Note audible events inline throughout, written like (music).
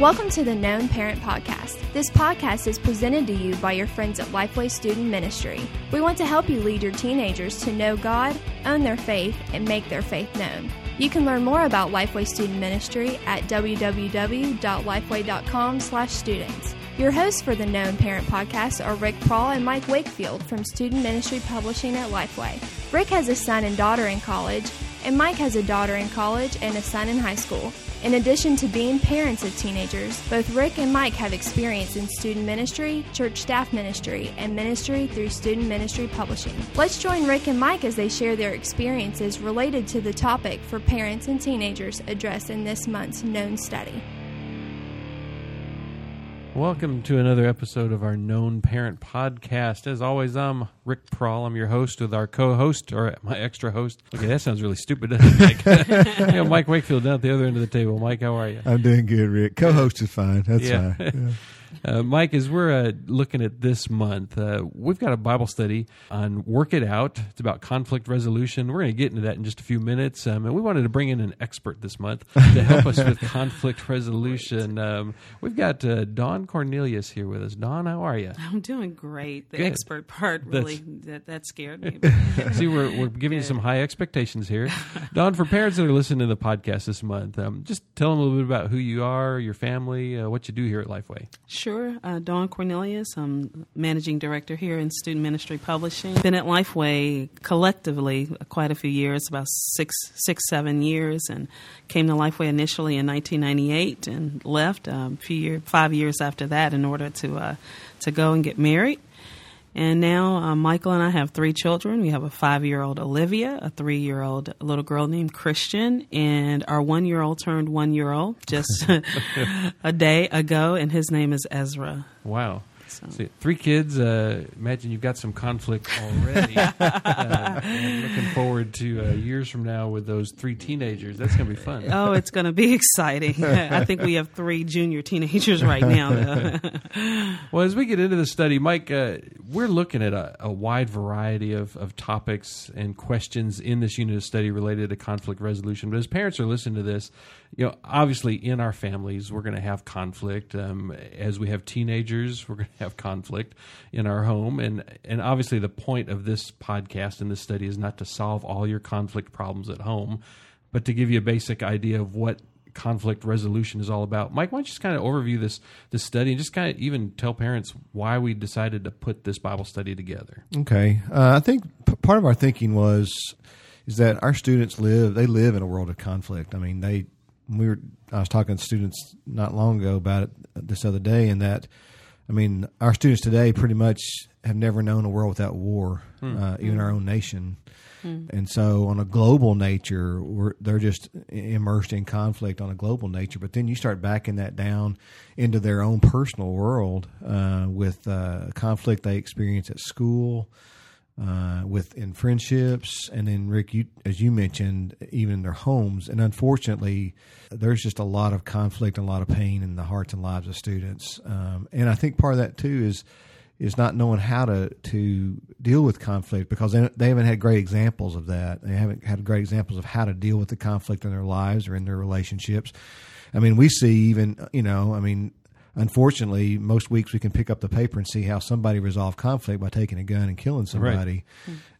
Welcome to the Known Parent Podcast. This podcast is presented to you by your friends at Lifeway Student Ministry. We want to help you lead your teenagers to know God, own their faith, and make their faith known. You can learn more about Lifeway Student Ministry at www.lifeway.com/students. Your hosts for the Known Parent Podcast are Rick Prawl and Mike Wakefield from Student Ministry Publishing at Lifeway. Rick has a son and daughter in college, and Mike has a daughter in college and a son in high school. In addition to being parents of teenagers, both Rick and Mike have experience in student ministry, church staff ministry, and ministry through student ministry publishing. Let's join Rick and Mike as they share their experiences related to the topic for parents and teenagers addressed in this month's known study. Welcome to another episode of our Known Parent Podcast. As always, I'm Rick Prawl. I'm your host with our co-host, or my extra host. Okay, that sounds really stupid, doesn't it, Mike? (laughs) (laughs) yeah, Mike Wakefield down at the other end of the table. Mike, how are you? I'm doing good, Rick. Co-host is fine. That's Yeah. fine. Yeah. Uh, Mike, as we're uh, looking at this month, uh, we've got a Bible study on Work It Out. It's about conflict resolution. We're going to get into that in just a few minutes. Um, and we wanted to bring in an expert this month to help us with (laughs) conflict resolution. Um, we've got uh, Dawn Cornelius here with us. Dawn, how are you? I'm doing great. The Good. expert part That's- really that that scared me. (laughs) See, we're, we're giving you some high expectations here. (laughs) Dawn, for parents that are listening to the podcast this month, um, just tell them a little bit about who you are, your family, uh, what you do here at Lifeway. sure, uh, Dawn Cornelius. I'm managing director here in Student Ministry Publishing. Been at Lifeway collectively quite a few years, about six, six, seven years, and came to Lifeway initially in 1998 and left um, a few year, five years after that in order to uh, to go and get married. And now uh, Michael and I have three children. We have a five year old Olivia, a three year old little girl named Christian, and our one year old turned one year old just (laughs) a day ago, and his name is Ezra. Wow. So, See, three kids. Uh, imagine you've got some conflict already. (laughs) uh, looking forward to uh, years from now with those three teenagers. That's going to be fun. oh, it's going to be exciting. (laughs) I think we have three junior teenagers right now. (laughs) Well, as we get into the study, Mike, uh, we're looking at a, a wide variety of, of topics and questions in this unit of study related to conflict resolution. But as parents are listening to this, you know, obviously in our families, we're going to have conflict. Um, as we have teenagers, we're going to have conflict in our home. And, and obviously, the point of this podcast and this study is not to solve all your conflict problems at home, but to give you a basic idea of what conflict resolution is all about. Mike, why don't you just kind of overview this this study and just kind of even tell parents why we decided to put this Bible study together? Okay. Uh, I think p- part of our thinking was is that our students live they live in a world of conflict. I mean, they we were I was talking to students not long ago about it this other day, and that I mean our students today pretty much have never known a world without war, uh, even our own nation. And so, on a global nature, we're, they're just immersed in conflict on a global nature. But then you start backing that down into their own personal world uh, with uh, conflict they experience at school, uh, with in friendships, and then Rick, you as you mentioned, even in their homes. And unfortunately, there's just a lot of conflict and a lot of pain in the hearts and lives of students. Um, and I think part of that too is is not knowing how to to deal with conflict because they, they haven't had great examples of that. They haven't had great examples of how to deal with the conflict in their lives or in their relationships. I mean, we see even you know, I mean, unfortunately, most weeks we can pick up the paper and see how somebody resolved conflict by taking a gun and killing somebody.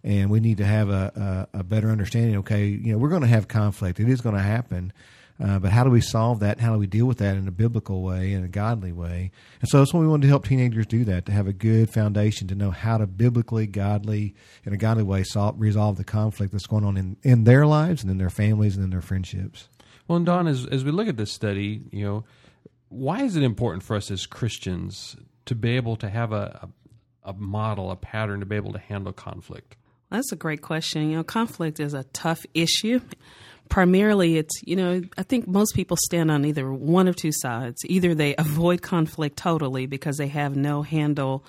And we need to have a, a, a better understanding. Okay, you know, we're going to have conflict. It is going to happen. Uh, but how do we solve that? How do we deal with that in a biblical way, in a godly way? And so that's what we wanted to help teenagers do that, to have a good foundation to know how to biblically, godly, in a godly way solve, resolve the conflict that's going on in, in their lives and in their families and in their friendships. Well, and Dawn, as as we look at this study, you know, why is it important for us as Christians to be able to have a a, a model, a pattern to be able to handle conflict? That's a great question. You know, conflict is a tough issue. Primarily, it's, you know, I think most people stand on either one of two sides. Either they avoid conflict totally because they have no handle,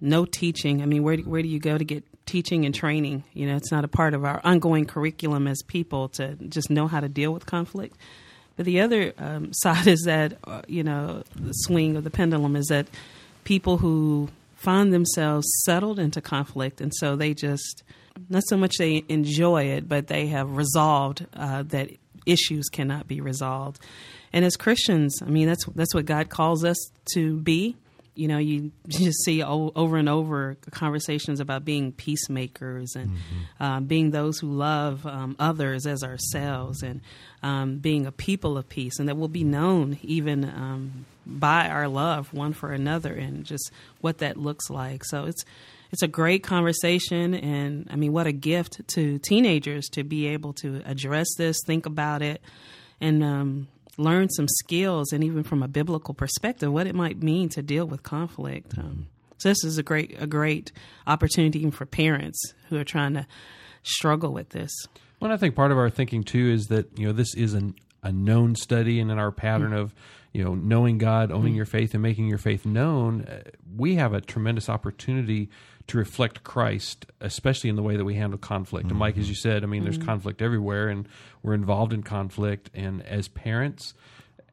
no teaching. I mean, where where do you go to get teaching and training? You know, it's not a part of our ongoing curriculum as people to just know how to deal with conflict. But the other um, (laughs) side is that, uh, you know, the swing of the pendulum is that people who find themselves settled into conflict, and so they just not so much they enjoy it, but they have resolved uh, that issues cannot be resolved. And as Christians, I mean, that's that's what God calls us to be. You know, you (laughs) just see over and over conversations about being peacemakers and mm-hmm. uh, being those who love um, others as ourselves, and um, being a people of peace, and that will be known even um, by our love one for another, and just what that looks like. So it's it's a great conversation, and I mean, what a gift to teenagers to be able to address this, think about it, and um, learn some skills, and even from a biblical perspective, what it might mean to deal with conflict. Um, so this is a great a great opportunity even for parents who are trying to struggle with this. Well, I think part of our thinking too is that you know this is an, a known study, and in our pattern mm-hmm. of you know knowing God, owning mm-hmm. your faith, and making your faith known, uh, we have a tremendous opportunity to reflect Christ, especially in the way that we handle conflict. Mm-hmm. And Mike, as you said, I mean, there's mm-hmm. conflict everywhere, and we're involved in conflict. And as parents,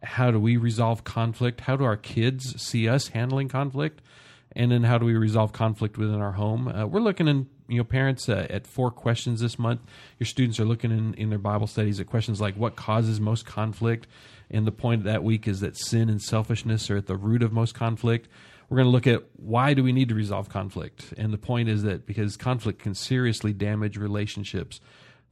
how do we resolve conflict? How do our kids see us handling conflict? And then how do we resolve conflict within our home? Uh, we're looking in, you know, parents uh, at four questions this month. Your students are looking in, in their Bible studies at questions like what causes most conflict. And the point of that week is that sin and selfishness are at the root of most conflict we're going to look at why do we need to resolve conflict. And the point is that because conflict can seriously damage relationships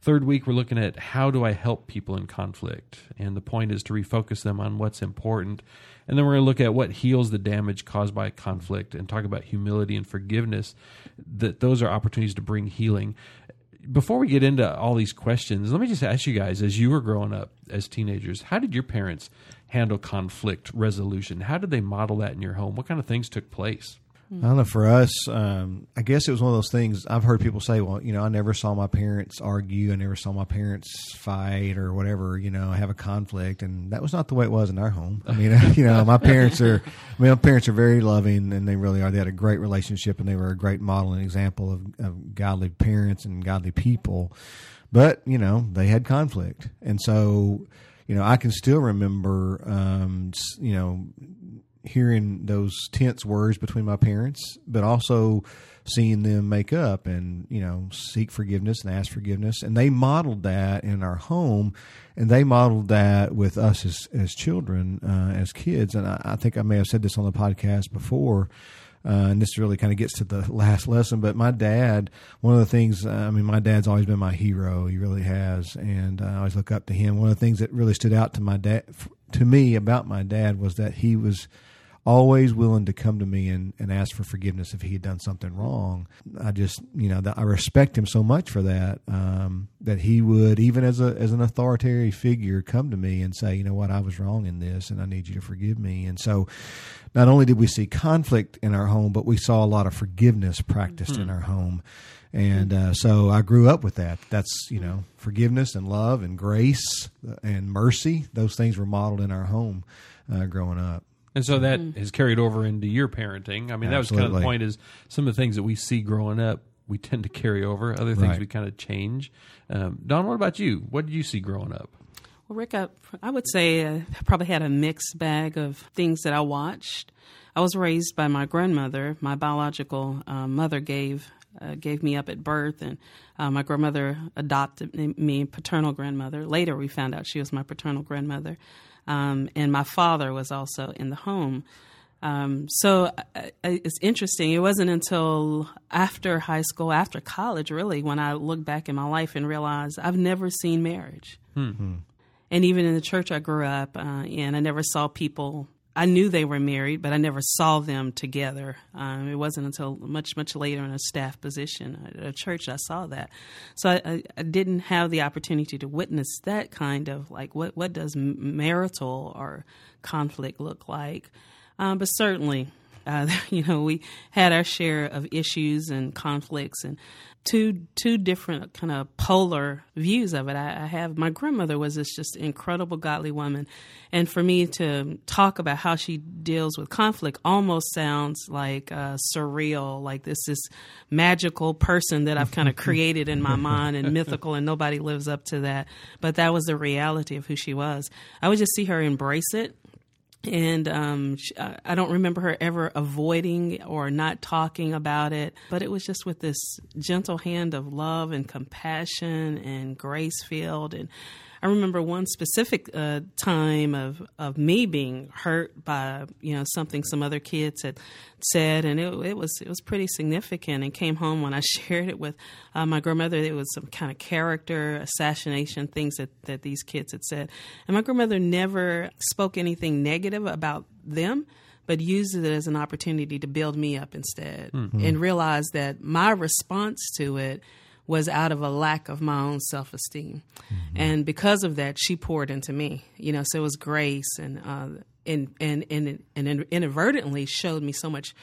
third week we're looking at how do i help people in conflict? And the point is to refocus them on what's important. And then we're going to look at what heals the damage caused by conflict and talk about humility and forgiveness that those are opportunities to bring healing before we get into all these questions let me just ask you guys as you were growing up as teenagers how did your parents handle conflict resolution? How did they model that in your home? What kind of things took place? I don't know. For us, um, I guess it was one of those things. I've heard people say, "Well, you know, I never saw my parents argue. I never saw my parents fight or whatever. You know, have a conflict." And that was not the way it was in our home. I mean, (laughs) you know, my parents are. I mean, my parents are very loving, and they really are. They had a great relationship, and they were a great model and example of, of godly parents and godly people. But you know, they had conflict, and so you know, I can still remember, um, you know, hearing those tense words between my parents, but also seeing them make up and you know seek forgiveness and ask forgiveness and they modeled that in our home and they modeled that with us as as children uh, as kids and I, I, think I may have said this on the podcast before uh, and this really kind of gets to the last lesson. But my dad, one of the things, uh, I mean, my dad's always been my hero. He really has, and I always look up to him. One of the things that really stood out to my dad, to me, about my dad was that he was always willing to come to me and, and ask for forgiveness if he had done something wrong. I just, you know, I respect him so much for that, um, that he would, even as a, as an authoritative figure, come to me and say, you know what, I was wrong in this and I need you to forgive me. And so not only did we see conflict in our home, but we saw a lot of forgiveness practiced mm-hmm. in our home. And uh, so I grew up with that. That's, you know, forgiveness and love and grace and mercy. Those things were modeled in our home uh, growing up. And so that mm-hmm. has carried over into your parenting. I mean, that was kind of the point is some of the things that we see growing up, we tend to carry over. Other things right. we kind of change. Um, Dawn, what about you? What did you see growing up? Well, Rick, I, I would say I probably had a mixed bag of things that I watched. I was raised by my grandmother. My biological uh, mother gave uh, gave me up at birth, and uh, my grandmother adopted me, paternal grandmother. Later, we found out she was my paternal grandmother. Um, and my father was also in the home. Um, so I, I, it's interesting. It wasn't until after high school, after college, really, when I look back in my life and realize I've never seen marriage. Mm-hmm. And even in the church I grew up uh, in, I never saw people I knew they were married, but I never saw them together. Um, it wasn't until much, much later in a staff position at a church I saw that. So I, I, didn't have the opportunity to witness that kind of like what what does marital or conflict look like. Um, but certainly, uh, (laughs) you know, we had our share of issues and conflicts, and two two different kind of polar views of it. I, I, have my grandmother was this just incredible godly woman, and for me to talk about how she deals with conflict almost sounds like uh, surreal, like this this magical person that I've kind of (laughs) created in my mind and mythical, and nobody lives up to that. But that was the reality of who she was. I would just see her embrace it and um, I don't remember her ever avoiding or not talking about it, but it was just with this gentle hand of love and compassion and grace filled. And I remember one specific uh, time of of me being hurt by you know something some other kids had said, and it, it was it was pretty significant. And came home when I (laughs) shared it with uh, my grandmother. It was some kind of character assassination things that that these kids had said, and my grandmother never spoke anything negative about them but used it as an opportunity to build me up instead mm-hmm. and realized that my response to it was out of a lack of my own self esteem. Mm-hmm. And because of that, she poured into me, you know, so it was grace and, uh, and, and, and, and inadvertently showed me so much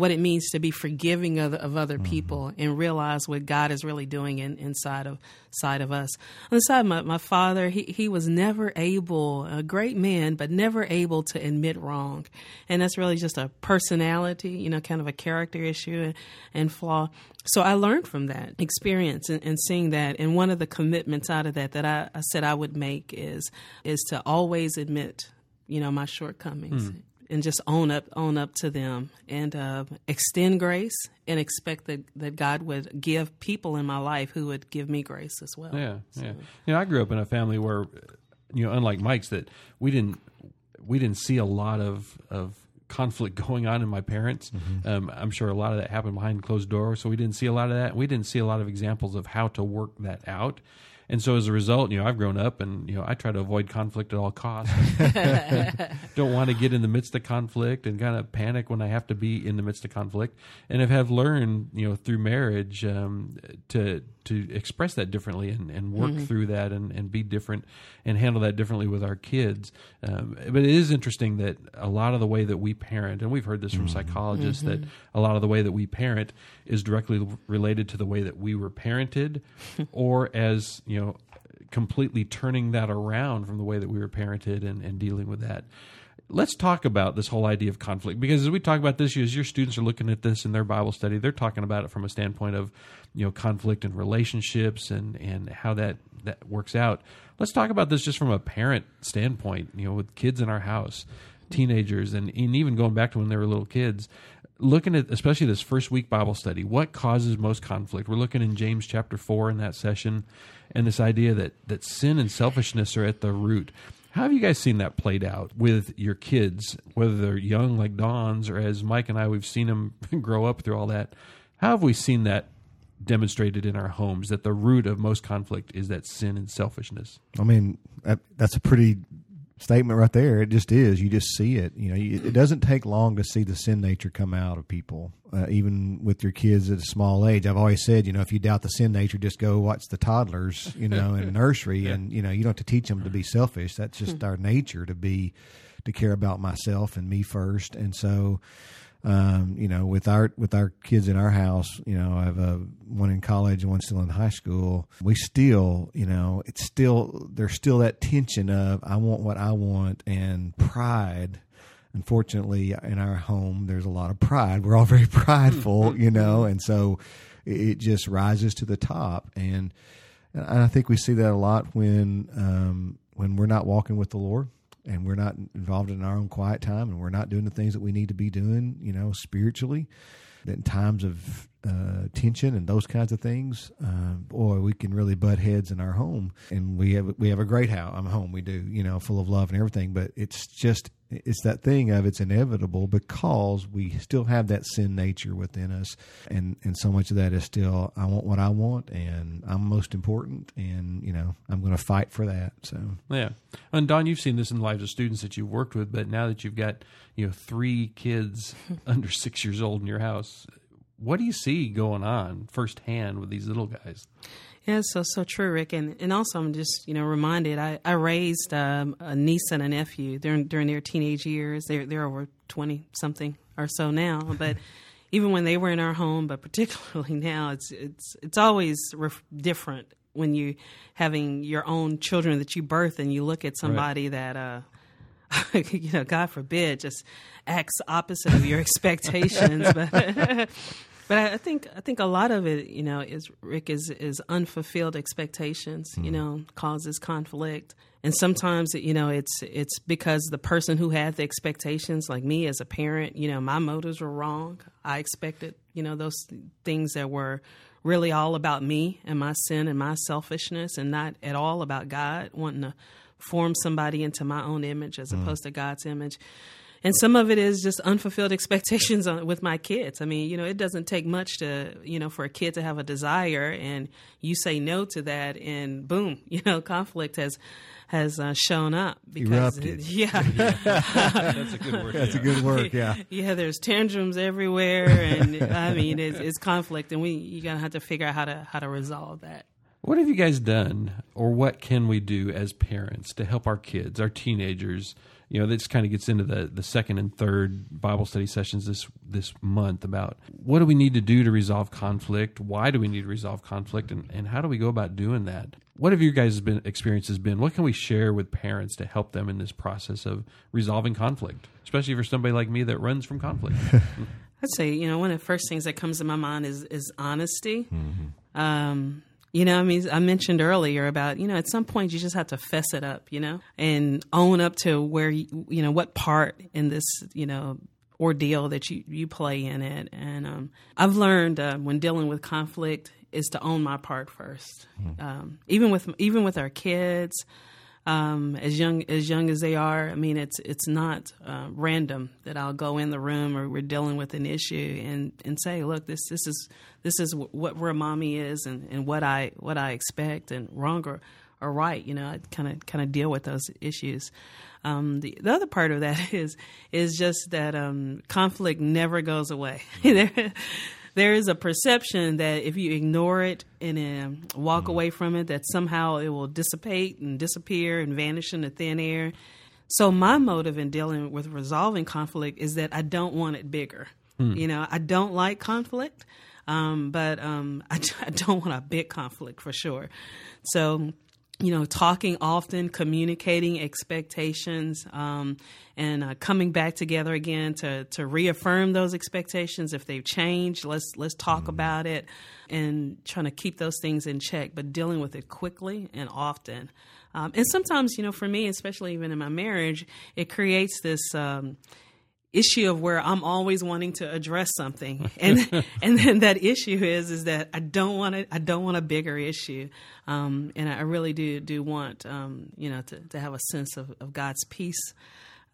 what it means to be forgiving of, of other mm-hmm. people and realize what God is really doing in, inside of side of us. On the side of my, my father, he, he was never able, a great man, but never able to admit wrong. And that's really just a personality, you know, kind of a character issue and, and flaw. So I learned from that experience and, and, seeing that. And one of the commitments out of that that I, I said I would make is is to always admit you know my shortcomings mm and just own up own up to them and uh, extend grace and expect that, that God would give people in my life who would give me grace as well. Yeah, so. yeah. You know, I grew up in a family where, you know, unlike Mike's, that we didn't we didn't see a lot of of conflict (laughs) going on in my parents. Mm-hmm. Um, I'm sure a lot of that happened behind closed doors, so we didn't see a lot of that. We didn't see a lot of examples of how to work that out. And so as a result, you know, I've grown up and, you know, I try to avoid conflict at all costs. (laughs) (laughs) Don't want to get in the midst of conflict and kind of panic when I have to be in the midst of conflict. And I have learned, you know, through marriage um, to to express that differently and, and work mm-hmm. through that and, and be different and handle that differently with our kids. Um, but it is interesting that a lot of the way that we parent, and we've heard this from mm-hmm. psychologists, mm-hmm. that a lot of the way that we parent is directly related to the way that we were parented, (laughs) or as you know, completely turning that around from the way that we were parented and, and dealing with that let's talk about this whole idea of conflict because as we talk about this as your students are looking at this in their bible study they're talking about it from a standpoint of you know conflict and relationships and and how that that works out. Let's talk about this just from a parent standpoint you know with kids in our house teenagers and, and even going back to when they were little kids looking at especially this first week bible study what causes most conflict? We're looking in james chapter 4 in that session and this idea that that sin and selfishness are at the root how have you guys seen that played out with your kids, whether they're young like Dawn's or as Mike and I, we've seen them (laughs) grow up through all that? How have we seen that demonstrated in our homes that the root of most conflict is that sin and selfishness? I mean, that's a pretty statement right there. It just is. You just see it. You know, it doesn't take long to see the sin nature come out of people, uh, even with your kids at a small age. I've always said, you know, if you doubt the sin nature, just go watch the toddlers, you know, in (laughs) nursery, yeah. and you know, you don't have to teach them to be selfish. That's just hmm. our nature to be to care about myself and me first. And so, um, you know, with our with our kids in our house, you know, I have a one in college and one still in high school. We still, you know, it's still there's still that tension of I want what I want and pride. Unfortunately, in our home, there's a lot of pride. We're all very (laughs) prideful, you know, and so it just rises to the top. And, and I think we see that a lot when um, when we're not walking with the Lord and we're not involved in our own quiet time and we're not doing the things that we need to be doing, you know, spiritually, in times of uh, tension and those kinds of things, uh, boy, we can really butt heads in our home. And we have we have a great house. I'm home. We do, you know, full of love and everything. But it's just it's that thing of it's inevitable because we still have that sin nature within us, and and so much of that is still I want what I want, and I'm most important, and you know I'm going to fight for that. So yeah, and Dawn, you've seen this in the lives of students that you've worked with, but now that you've got you know three kids (laughs) under six years old in your house, what do you see going on firsthand with these little guys? Yeah, so so true, Rick, and and also I'm just you know reminded I I raised um, a niece and a nephew during during their teenage years. They're they're over twenty something or so now, (laughs) but. even when they were in our home, but particularly (laughs) now, it's it's it's always ref- different when you having your own children that you birth and you look at somebody right. that uh, (laughs) you know, God forbid, just acts opposite of your expectations. but but I think I think a lot of it, you know, is Rick is is unfulfilled expectations. Mm. You know, causes conflict, and sometimes you know it's it's because the person who had the expectations, like me as a parent, you know, my motives were wrong. I expected you know those things that were really all about me and my sin and my selfishness and not at all about God, wanting to form somebody into my own image as Mm. opposed to God's image. And some of it is just unfulfilled (laughs) expectations on, with my kids. I mean, you know, it doesn't take much to, you know, for a kid to have a desire and you say no to that and boom, (laughs) you know, conflict has has uh, shown up because (laughs) Erupted. yeah. That's a good word. That's a good work. Yeah. yeah, there's tantrums everywhere, and I mean, it's, it's conflict, and we you gotta have to figure out how to how to resolve that. What have you guys done, or what can we do as parents to help our kids, our teenagers? You know, this kind of gets into the, the second and third Bible study sessions this this month about what do we need to do to resolve conflict? Why do we need to resolve conflict, and, and how do we go about doing that? What have your guys' been experiences been? What can we share with parents to help them in this process of resolving conflict, especially for somebody like me that runs from conflict? (laughs) I'd say you know one of the first things that comes to my mind is is honesty. Um, you know, I mean, I mentioned earlier about you know at some point you just have to fess it up, you know, and own up to where you, you know what part in this you know ordeal that you you play in it. And um, I've learned uh, when dealing with conflict is to own my part first, um, even with even with our kids um, as young as young as they are. I mean, it's it's not uh, random that I'll go in the room or we're dealing with an issue and, and say, look, this this is this is what where mommy is and, and what I what I expect and wrong or, or right. You know, I kind of kind of deal with those issues. Um, the, the other part of that (laughs) is is just that um, conflict never goes away. (laughs) there, is a perception that if you ignore it and um, walk away from it, that somehow it will dissipate and disappear and vanish into thin air. So my motive in dealing with resolving conflict is that I don't want it bigger. You know, I don't like conflict, um, but um, I, (laughs) I don't want a big conflict for sure. So you know, talking often, communicating expectations, um, and uh, coming back together again to to reaffirm those expectations if they've changed. Let's let's talk about it, and trying to keep those things in check, but dealing with it quickly and often. Um, and sometimes, you know, for me, especially even in my marriage, it creates this. Um, issue of where I'm always wanting to address something, and (laughs) and then that issue is is that I don't want it. I don't want a bigger issue, um, and I really do do want um, you know to, to have a sense of, of God's peace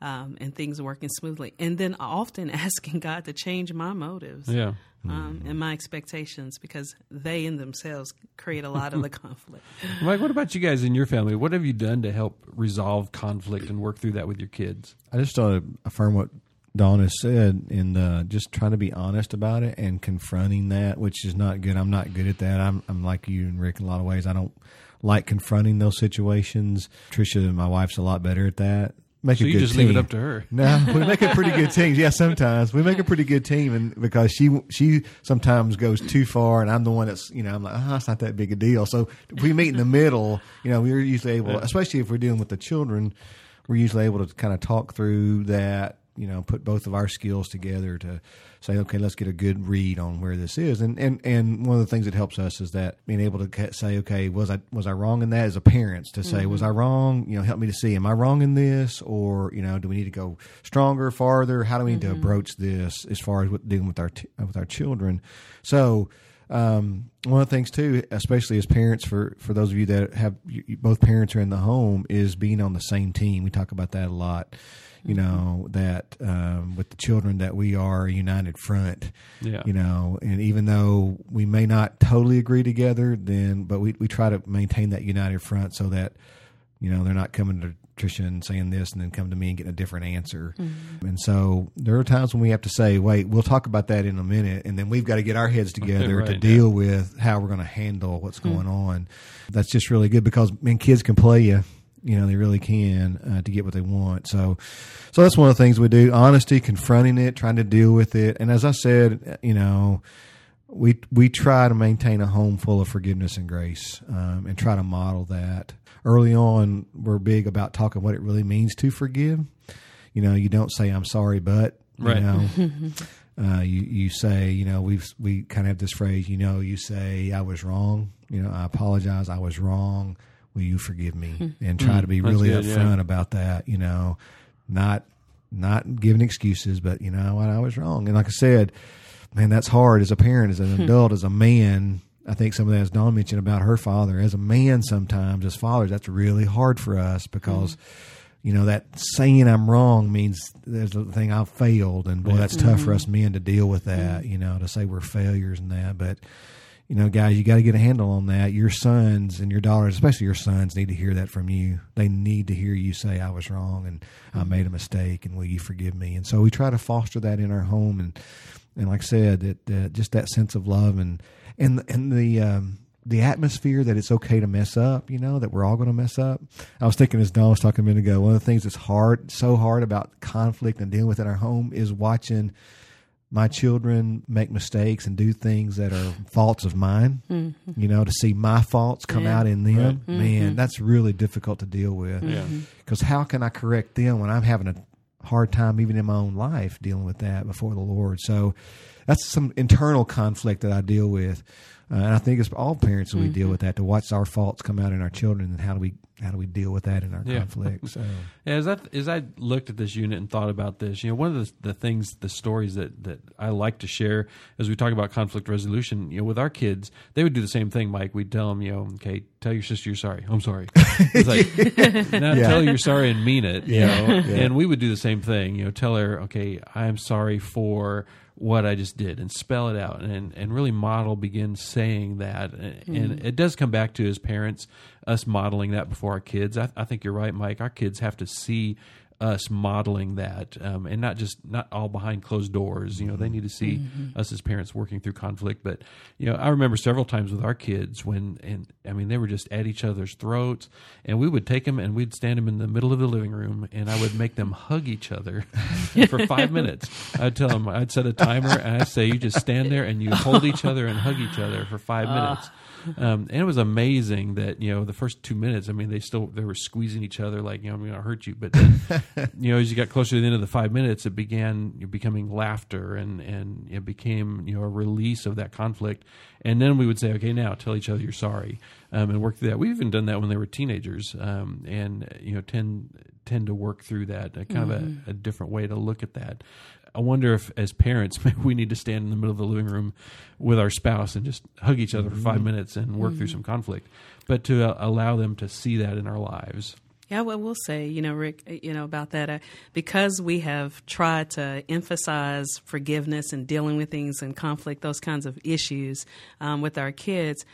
um, and things working smoothly, and then often (laughs) asking God to change my motives. yeah. Um, and my expectations because they in themselves create a lot of the (laughs) conflict. Mike, what about you guys in your family? What have you done to help resolve conflict and work through that with your kids? I just want to affirm what Dawn has said and uh, just trying to be honest about it and confronting that, which is not good. I'm not good at that. I'm, I'm like you and Rick in a lot of ways. I don't like confronting those situations. Trisha, my wife's a lot better at that. Make So a you good just team. leave it up to her. No, we make a pretty good team. Yeah, sometimes we make a pretty good team, and because she she sometimes goes too far, and I'm the one that's you know I'm like, oh, it's not that big a deal. So if we meet in the middle, you know, we're usually able, especially if we're dealing with the children, we're usually able to kind of talk through that. You know, put both of our skills together to say, okay, let's get a good read on where this is. And and and one of the things that helps us is that being able to say, okay, was I was I wrong in that as a parents to say, was I wrong? You know, help me to see, am I wrong in this, or you know, do we need to go stronger, farther? How do we need to approach this as far as with dealing with our t- with our children? So. Um, one of the things too, especially as parents, for for those of you that have you- both parents are in the home, is being on the same team. We talk about that a lot. You know that um, with the children that we are a united front. Yeah. You know, and even though we may not totally agree together, then but we we try to maintain that united front so that you know they're not coming to Tricia and saying this and then come to me and getting a different answer. And so there are times when we have to say, wait, we'll talk about that in a minute, and then we've got to get our heads (laughs) together to Right, deal with how we're going to handle what's going on. That's just really good because man, kids can play you. You know, they really can uh, to get what they want. So, so that's one of the things we do: honesty, confronting it, trying to deal with it. And as I said, you know, we we try to maintain a home full of forgiveness and grace, um, and try to model that. Early on, we're big about talking what it really means to forgive. You know, you don't say "I'm sorry," but you Right. know, (laughs) uh, you you say, you know, we've we kind of have this phrase. You know, you say, "I was wrong." You know, I apologize. I was wrong. Will you forgive me? Hmm. And try to be really good, yeah. upfront about that. You know, not not giving excuses, but you know what, I was wrong. And like I said, man, that's hard as a parent, as an hmm. adult, as a man. I think some of that, as Dawn mentioned about her father, as a man, sometimes as fathers, that's really hard for us because, hmm. you know, that saying I'm wrong means there's a thing I've failed, and boy, that's tough for mm-hmm. us men to deal with that. Mm-hmm. You know, to say we're failures and that, but. You know, guys, you got to get a handle on that. Your sons and your daughters, especially your sons, need to hear that from you. They need to hear you say, "I was wrong and I made a mistake, and will you forgive me?" And so we try to foster that in our home, and and like I said, that uh, just that sense of love and and and the um, the atmosphere that it's okay to mess up. You know that we're all going to mess up. I was thinking as Dawn was talking a minute ago, one of the things that's hard, so hard about conflict and dealing with in our home is watching my children make mistakes and do things that are faults of mine. Mm-hmm. You know, to see my faults come Yeah. out in them, Right. man, that's really difficult to deal with. Yeah. Because how can I correct them when I'm having a hard time, even in my own life, dealing with that before the Lord? So that's some internal conflict that I deal with, uh, and I think it's all parents that we deal with that to watch our faults come out in our children, and how do we how do we deal with that in our Yeah. conflict? (laughs) So Yeah, as I as I looked at this unit and thought about this, you know, one of the the things, the stories that that I like to share as we talk about conflict resolution, you know, with our kids, they would do the same thing. Mike, we'd tell them, you know, okay, tell your sister you're sorry. I'm sorry. (laughs) It's like (laughs) now Yeah. tell her you're sorry and mean it. You Yeah. know, Yeah. and we would do the same thing. You know, tell her, okay, I'm sorry for what I just did and spell it out. And and really model begin saying that. And, and it does come back to as parents us modeling that before our kids. I, I think you're right Mike. Our kids have to see us modeling that um, and not just not all behind closed doors you know they need to see us as parents working through conflict but you know I remember several times with our kids when and I mean they were just at each other's throats and we would take them and we'd stand them in the middle of the living room and I would make them hug each other (laughs) for five minutes I'd tell them I'd set a timer and I'd say you just stand there and you hold each other and hug each other for five minutes um, and it was amazing that you know the first two minutes. I mean, they still they were squeezing each other like you know I'm going to hurt you. But then, (laughs) you know, as you got closer to the end of the five minutes, it began becoming laughter and and it became you know a release of that conflict. And then we would say, okay, now tell each other you're sorry, um, and work through that. We've even done that when they were teenagers, um, and you know tend tend to work through that. A kind of a, a different way to look at that. I wonder if, as parents, (laughs) maybe we need to stand in the middle of the living room with our spouse and just hug each other for five minutes and work through some conflict, but to uh, allow them to see that in our lives. Yeah, well, we'll say, you know, Rick, uh, you know, about that, uh, because we have tried to emphasize forgiveness and dealing with things and conflict, those kinds of issues um, with our kids,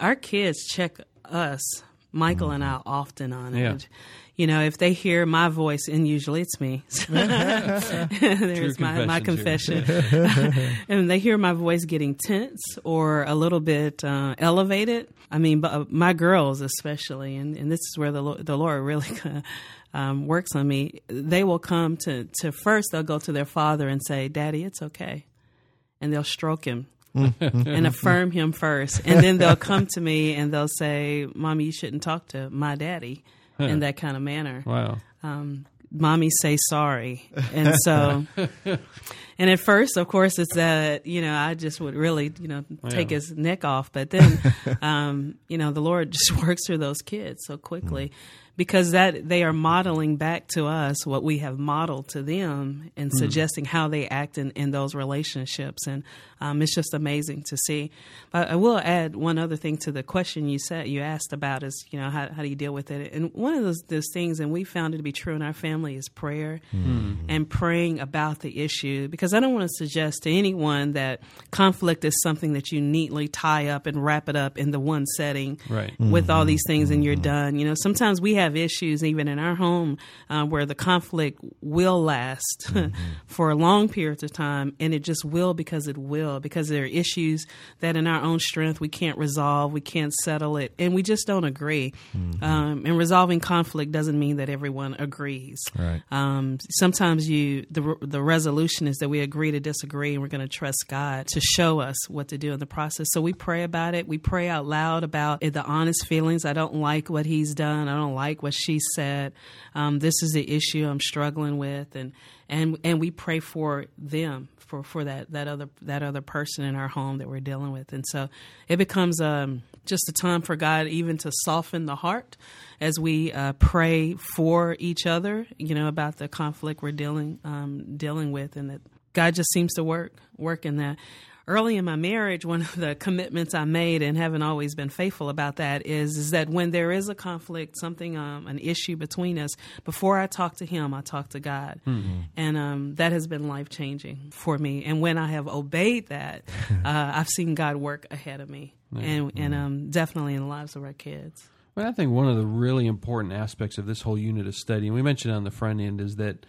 our kids check us, Michael and I, often on Yeah. it. You know, if they hear my voice, and usually it's me, (laughs) (laughs) there's my, my confession. (laughs) and they hear my voice getting tense or a little bit uh, elevated. I mean, but, uh, my girls especially, and, and this is where the the Lord really um, works on me. They will come to to first. They'll go to their father and say, "Daddy, it's okay," and they'll stroke him. and affirm him first, and then they'll come to me and they'll say, "Mommy, you shouldn't talk to my daddy in that kind of manner." Wow. mommy say sorry and so (laughs) and at first of course it's that you know i just would really you know take Yeah. his neck off but then (laughs) um you know the lord just (laughs) works through those kids so quickly because that they are modeling back to us what we have modeled to them and hmm. suggesting how they act in, in those relationships. And um, it's just amazing to see. But i will add one other thing to the question you said you asked about is you know how, how do you deal with it? And one of those, those things and we found it to be true in our family is prayer hmm. and praying about the issue. Because i don't want to suggest to anyone that conflict is something that you neatly tie up and wrap it up in the one setting Right. with all hmm. these things and you're done. You know, sometimes we have issues even in our home uh, where the conflict will last (laughs) for a long periods of time, and it just will because it will because there are issues that in our own strength we can't resolve, we can't settle it, and we just don't agree. Um, and resolving conflict doesn't mean that everyone agrees. Right. Um, sometimes you the the resolution is that we agree to disagree, and we're going to trust God to show us what to do in the process. So we pray about it. We pray out loud about it, the honest feelings. I don't like what he's done. I don't like what she said. Um, this is the issue I'm struggling with, and and and we pray for them for for that that other that other person in our home that we're dealing with, and so it becomes um, just a time for God even to soften the heart as we uh, pray for each other, you know, about the conflict we're dealing um, dealing with, and that God just seems to work work in that early in my marriage, one of the commitments I made and haven't always been faithful about that is is that when there is a conflict, something um, an issue between us, before I talk to him, I talk to God, mm-hmm. and um, that has been life changing for me. And when I have obeyed that, (laughs) uh, I've seen God work ahead of me, and and um, definitely in the lives of our kids. Well, I think one of the really important aspects of this whole unit of study, and we mentioned on the front end, is that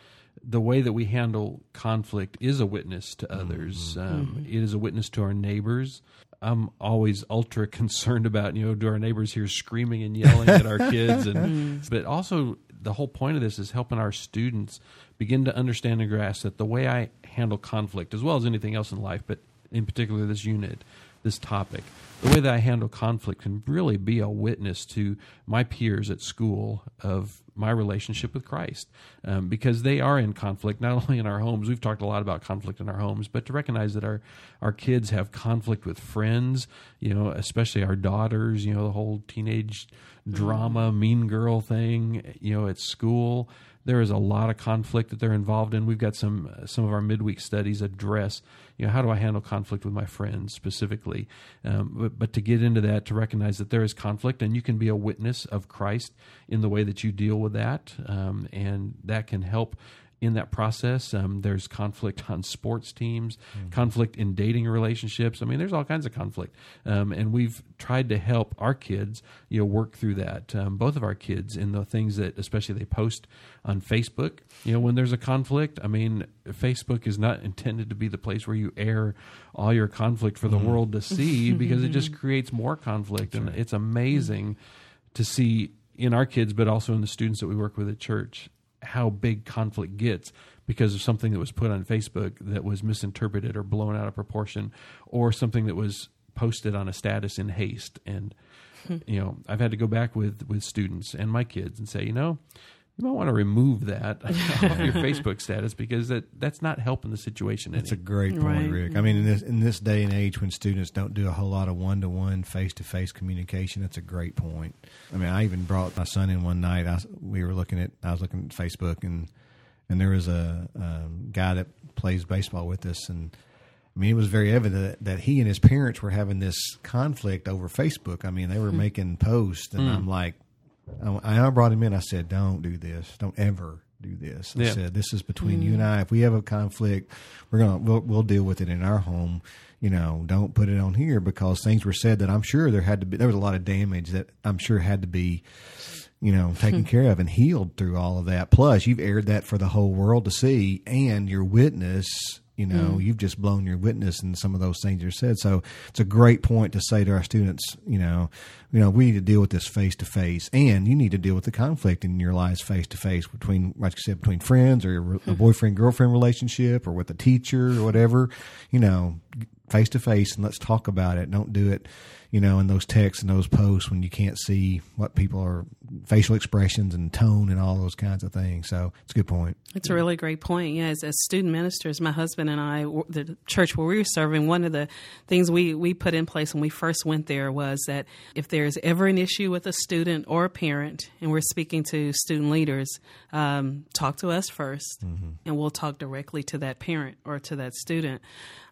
the way that we handle conflict is a witness to others. Mm-hmm. Um, mm-hmm. it is a witness to our neighbors. I'm always ultra (laughs) concerned about you know do our neighbors hear screaming and yelling at our kids, and mm-hmm. (laughs) but also the whole point of this is helping our students begin to understand and grasp that the way I handle conflict, as well as anything else in life, but in particular this unit, this topic, the way that I handle conflict can really be a witness to my peers at school of my relationship with Christ um, because they are in conflict, not (laughs) only in our homes. We've talked a lot about conflict in our homes, but to recognize that our, our kids have conflict with friends, you know, especially our daughters, you know, the whole teenage drama, mean girl thing, you know, at school there is a lot of conflict that they're involved in. We've got some some of our midweek studies address, you know, how do I handle conflict with my friends specifically? Um, but, but to get into that, to recognize that there is conflict, and you can be a witness of Christ in the way that you deal with that, um, and that can help in that process. Um, there's conflict on sports teams, mm-hmm. conflict in dating relationships. I mean, there's all kinds of conflict, um, and we've tried to help our kids, you know, work through that. Um, both of our kids in the things that, especially they post on Facebook. You know, when there's a conflict, I mean, Facebook is not intended to be the place where you air all your conflict for the mm-hmm. world to see (laughs) because it just creates more conflict, That's and right. it's amazing to see in our kids, but also in the students that we work with at church how big conflict gets because of something that was put on Facebook that was misinterpreted or blown out of proportion, or something that was posted on a status in haste. And hmm. you know, I've had to go back with with students and my kids and say, you know, you might want to remove that (laughs) off your Facebook status because that that's not helping the situation. That's any. a great point, right. Rick. I mean, in this in this day and age when students don't do a whole lot of one to one, face to face communication, that's a great point. I mean, I even brought my son in one night. I, we were looking at I was looking at Facebook and and there was a, a guy that plays baseball with us and. I mean, it was very evident that he and his parents were having this conflict over Facebook. I mean, they were hmm. making posts, and mm. I'm like, I brought him in. I said, "Don't do this. Don't ever do this." I yeah. said, "This is between mm you and I. If we have a conflict, we're gonna we'll, we'll deal with it in our home. You know, don't put it on here because things were said that I'm sure there had to be. There was a lot of damage that I'm sure had to be." You know, (laughs) taken care of and healed through all of that. Plus, you've aired that for the whole world to see, and your witness you know mm. you've just blown your witness in some of those things you said so it's a great point to say to our students you know you know we need to deal with this face to face and you need to deal with the conflict in your lives face to face between like you said between friends or a hmm. boyfriend girlfriend relationship or with a teacher or whatever you know face to face and let's talk about it don't do it you know, in those texts and those posts when you can't see what people are facial expressions and tone and all those kinds of things. So it's a good point. It's a really great point. Yeah, as, as student ministers, my husband and I, the church where we were serving, one of the things we, we put in place when we first went there was that if there's ever an issue with a student or a parent, and we're speaking to student leaders, um, talk to us 1st mm-hmm. and we'll talk directly to that parent or to that student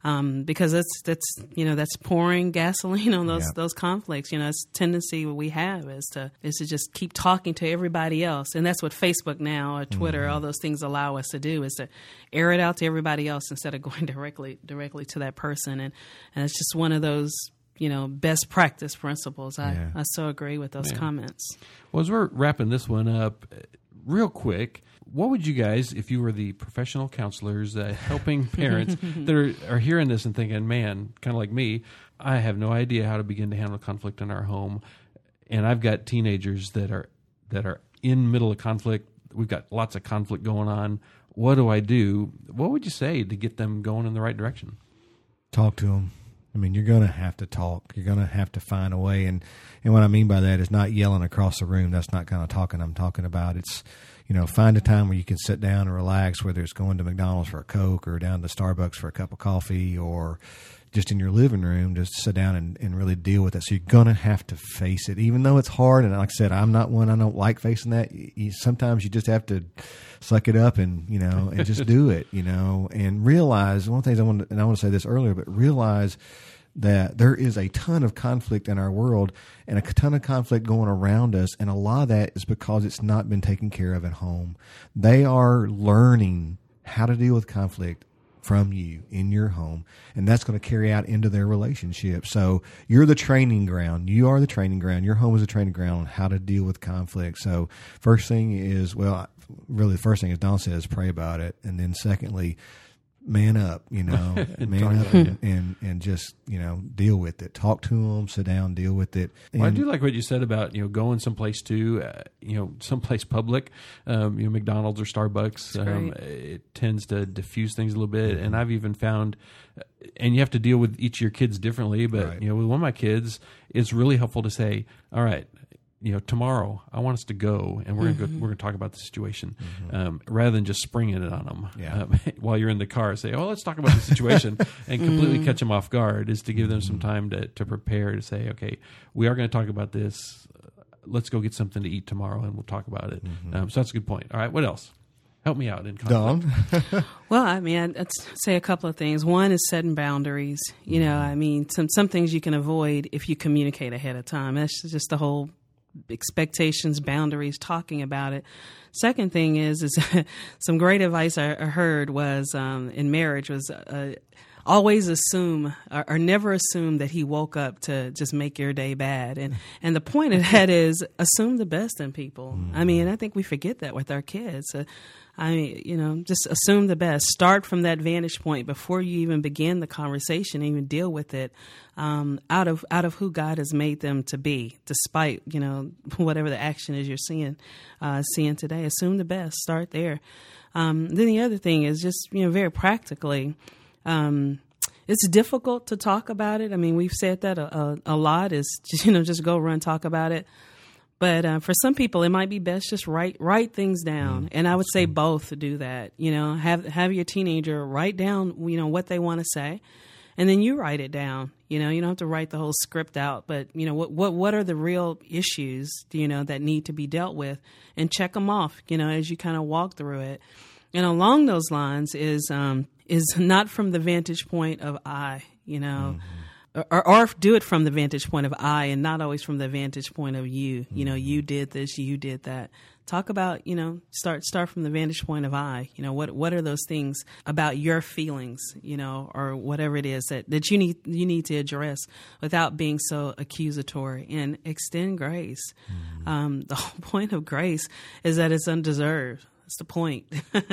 um, because that's that's you know that's pouring (laughs) gasoline on those yeah. those conflicts. You know, it's tendency we have is to is to just keep talking to everybody else, and that's what Facebook now or Twitter, mm-hmm. all those things allow us to do is to air it out to everybody else instead of (laughs) going directly directly to that person. And and it's just one of those you know best practice principles. I yeah. I so agree with those yeah. comments. Well, as we're wrapping this one up, real quick what would you guys, if you were the professional counselors uh, helping (laughs) parents that are, are hearing this and thinking, man, kind of like me, I have no idea how to begin to handle conflict in our home, and I've got teenagers that are that are in middle of conflict. We've got lots of conflict going on. What do I do? What would you say to get them going in the right direction? Talk to them. I mean, you're going to have to talk. You're going to have to find a way. And, and what I mean by that is not yelling across the room. That's not kind of talking I'm talking about. It's, you know, find a time where you can sit down and relax, whether it's going to McDonald's for a Coke or down to Starbucks for a cup of coffee or just in your living room, just sit down and, and really deal with it. So you're going to have to face it, even though it's hard. And like I said, I'm not one, I don't like facing that. You, sometimes you just have to suck it up and, you know, and just (laughs) do it, you know, and realize one of the things I want to, and I want to say this earlier, but realize that there is a ton of conflict in our world and a ton of conflict going around us. And a lot of that is because it's not been taken care of at home. They are learning how to deal with conflict from you in your home and that's going to carry out into their relationship. So you're the training ground. You are the training ground. Your home is a training ground on how to deal with conflict. So first thing is well really the first thing is Dawn says pray about it. And then secondly man up, you (laughs) know, man up and, and, and just you know deal with it. Talk to them, sit down, deal with it. And well, I do like what you said about you know going someplace to uh, you know someplace public, um, you know McDonald's or Starbucks. Um, it tends to diffuse things a little bit, mm-hmm. and I've even found, uh, and you have to deal with each of your kids differently. But right. you know, with one of my kids, it's really helpful to say, all right, you know, tomorrow I want us to go and we're mm-hmm. gonna go, we're gonna talk about the situation, mm-hmm. um, rather than just springing it on them yeah. um, (laughs) while you're in the car. Say, oh, let's talk about the situation (laughs) and completely mm-hmm. catch them off guard. Is to give them some mm-hmm. time to to prepare to say, okay, we are going to talk about this. Let's go get something to eat tomorrow and we'll talk about it. Mm-hmm. Um, so that's a good point. All right, what else? Help me out in conflict. (laughs) Well, I mean, I'd say a couple of things. One is setting boundaries. You know, mm-hmm. I mean, some some things you can avoid if you communicate ahead of time. That's just the whole expectations, boundaries, talking about it. Second thing is, is (laughs) some great advice I heard was um, in marriage was uh, always assume or, or, never assume that he woke up to just make your day bad. And and the point of that (laughs) is assume the best in people. I mean, I think we forget that with our kids. Uh, I mean, you know, just assume the best. Start from that vantage point before you even begin the conversation, even deal with it um, out of out of who God has made them to be, despite you know (laughs) whatever the action is you're seeing uh, seeing today. Assume the best. Start there. Um, then the other thing is just you know very practically. Um, it's difficult to talk about it. I mean, we've said that a, a, a lot. Is just, (laughs) you know just go run talk about it. But uh, for some people, it might be best just write write things down, mm, and I would say both do that. You know, have have your teenager write down you know what they want to say, and then you write it down. You know, you don't have to write the whole script out, but you know what what what are the real issues you know that need to be dealt with, and check them off. You know, as you kind of walk through it, and along those lines is um, is (laughs) not from the vantage point of I. You know. Mm-hmm or, or do it from the vantage point of I and not always from the vantage point of you. You know, you did this, you did that. Talk about, you know, start start from the vantage point of I. You know, what what are those things about your feelings, you know, or whatever it is that, that you need you need to address without being so accusatory and extend grace. Mm-hmm. Um, (laughs) the whole point of grace is that it's undeserved. That's the point.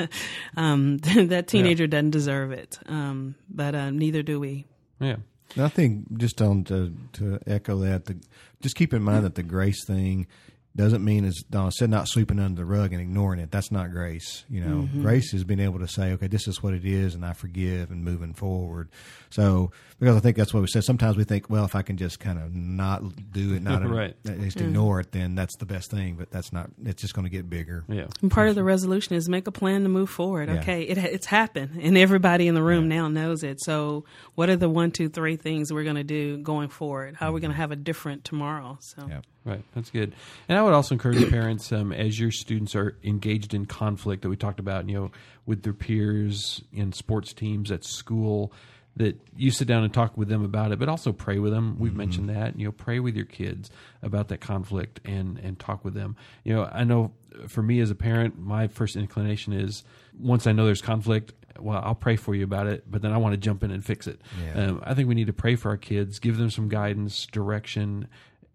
(laughs) um, (laughs) that teenager yeah. doesn't deserve it, um, but uh, neither do we. Yeah. I think just on to to echo that, the, just keep in mind that the grace thing doesn't mean, as Donna said, not sweeping under the rug and ignoring it. That's not grace. You know, mm-hmm. grace is being able to say, okay, this is what it is, and I forgive and moving forward. So, because I think that's what we said. Sometimes we think, well, if I can just kind of not do it, not (laughs) right. just mm. ignore it, then that's the best thing. But that's not. It's just going to get bigger. Yeah. And part of the resolution is make a plan to move forward. Yeah. Okay, it, it's happened, and everybody in the room yeah. now knows it. So, what are the one, two, three things we're going to do going forward? How are we going to have a different tomorrow? So. Yeah. Right, that's good. And I would also encourage parents, um, as your students are engaged in conflict that we talked about, you know, with their peers in sports teams at school, that you sit down and talk with them about it, but also pray with them. We've mm-hmm. mentioned that. You know, pray with your kids about that conflict and and talk with them. You know, I know for me as a parent, my first inclination is once I know there's conflict, well, I'll pray for you about it, but then I want to jump in and fix it. Yeah. Um, I think we need to pray for our kids, give them some guidance, direction,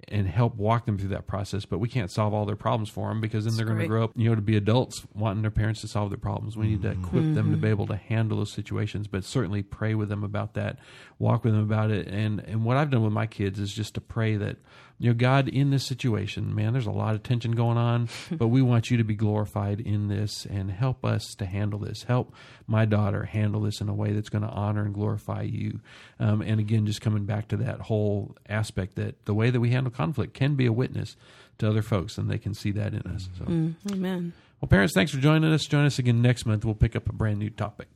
and help walk them through that process. But we can't solve all their problems for them because then they're going to grow up, you know, to be adults wanting their parents to solve their problems. We need to mm-hmm. equip mm-hmm. them to be mm-hmm. able to handle those situations, but certainly pray with them about that, walk with them about it. And and what I've done with my kids is just to pray that you know, God, in this situation, man, there's a lot of tension going on, (laughs) but we want you to be glorified in this and help us to handle this. Help my daughter handle this in a way that's going to honor and glorify you. Um, and again, just coming back to that whole aspect that the way that we handle conflict can be a witness to other folks, and they can see that in us. So. Mm, amen. Well, parents, thanks for joining us. Join us again next month. We'll pick up a brand new topic.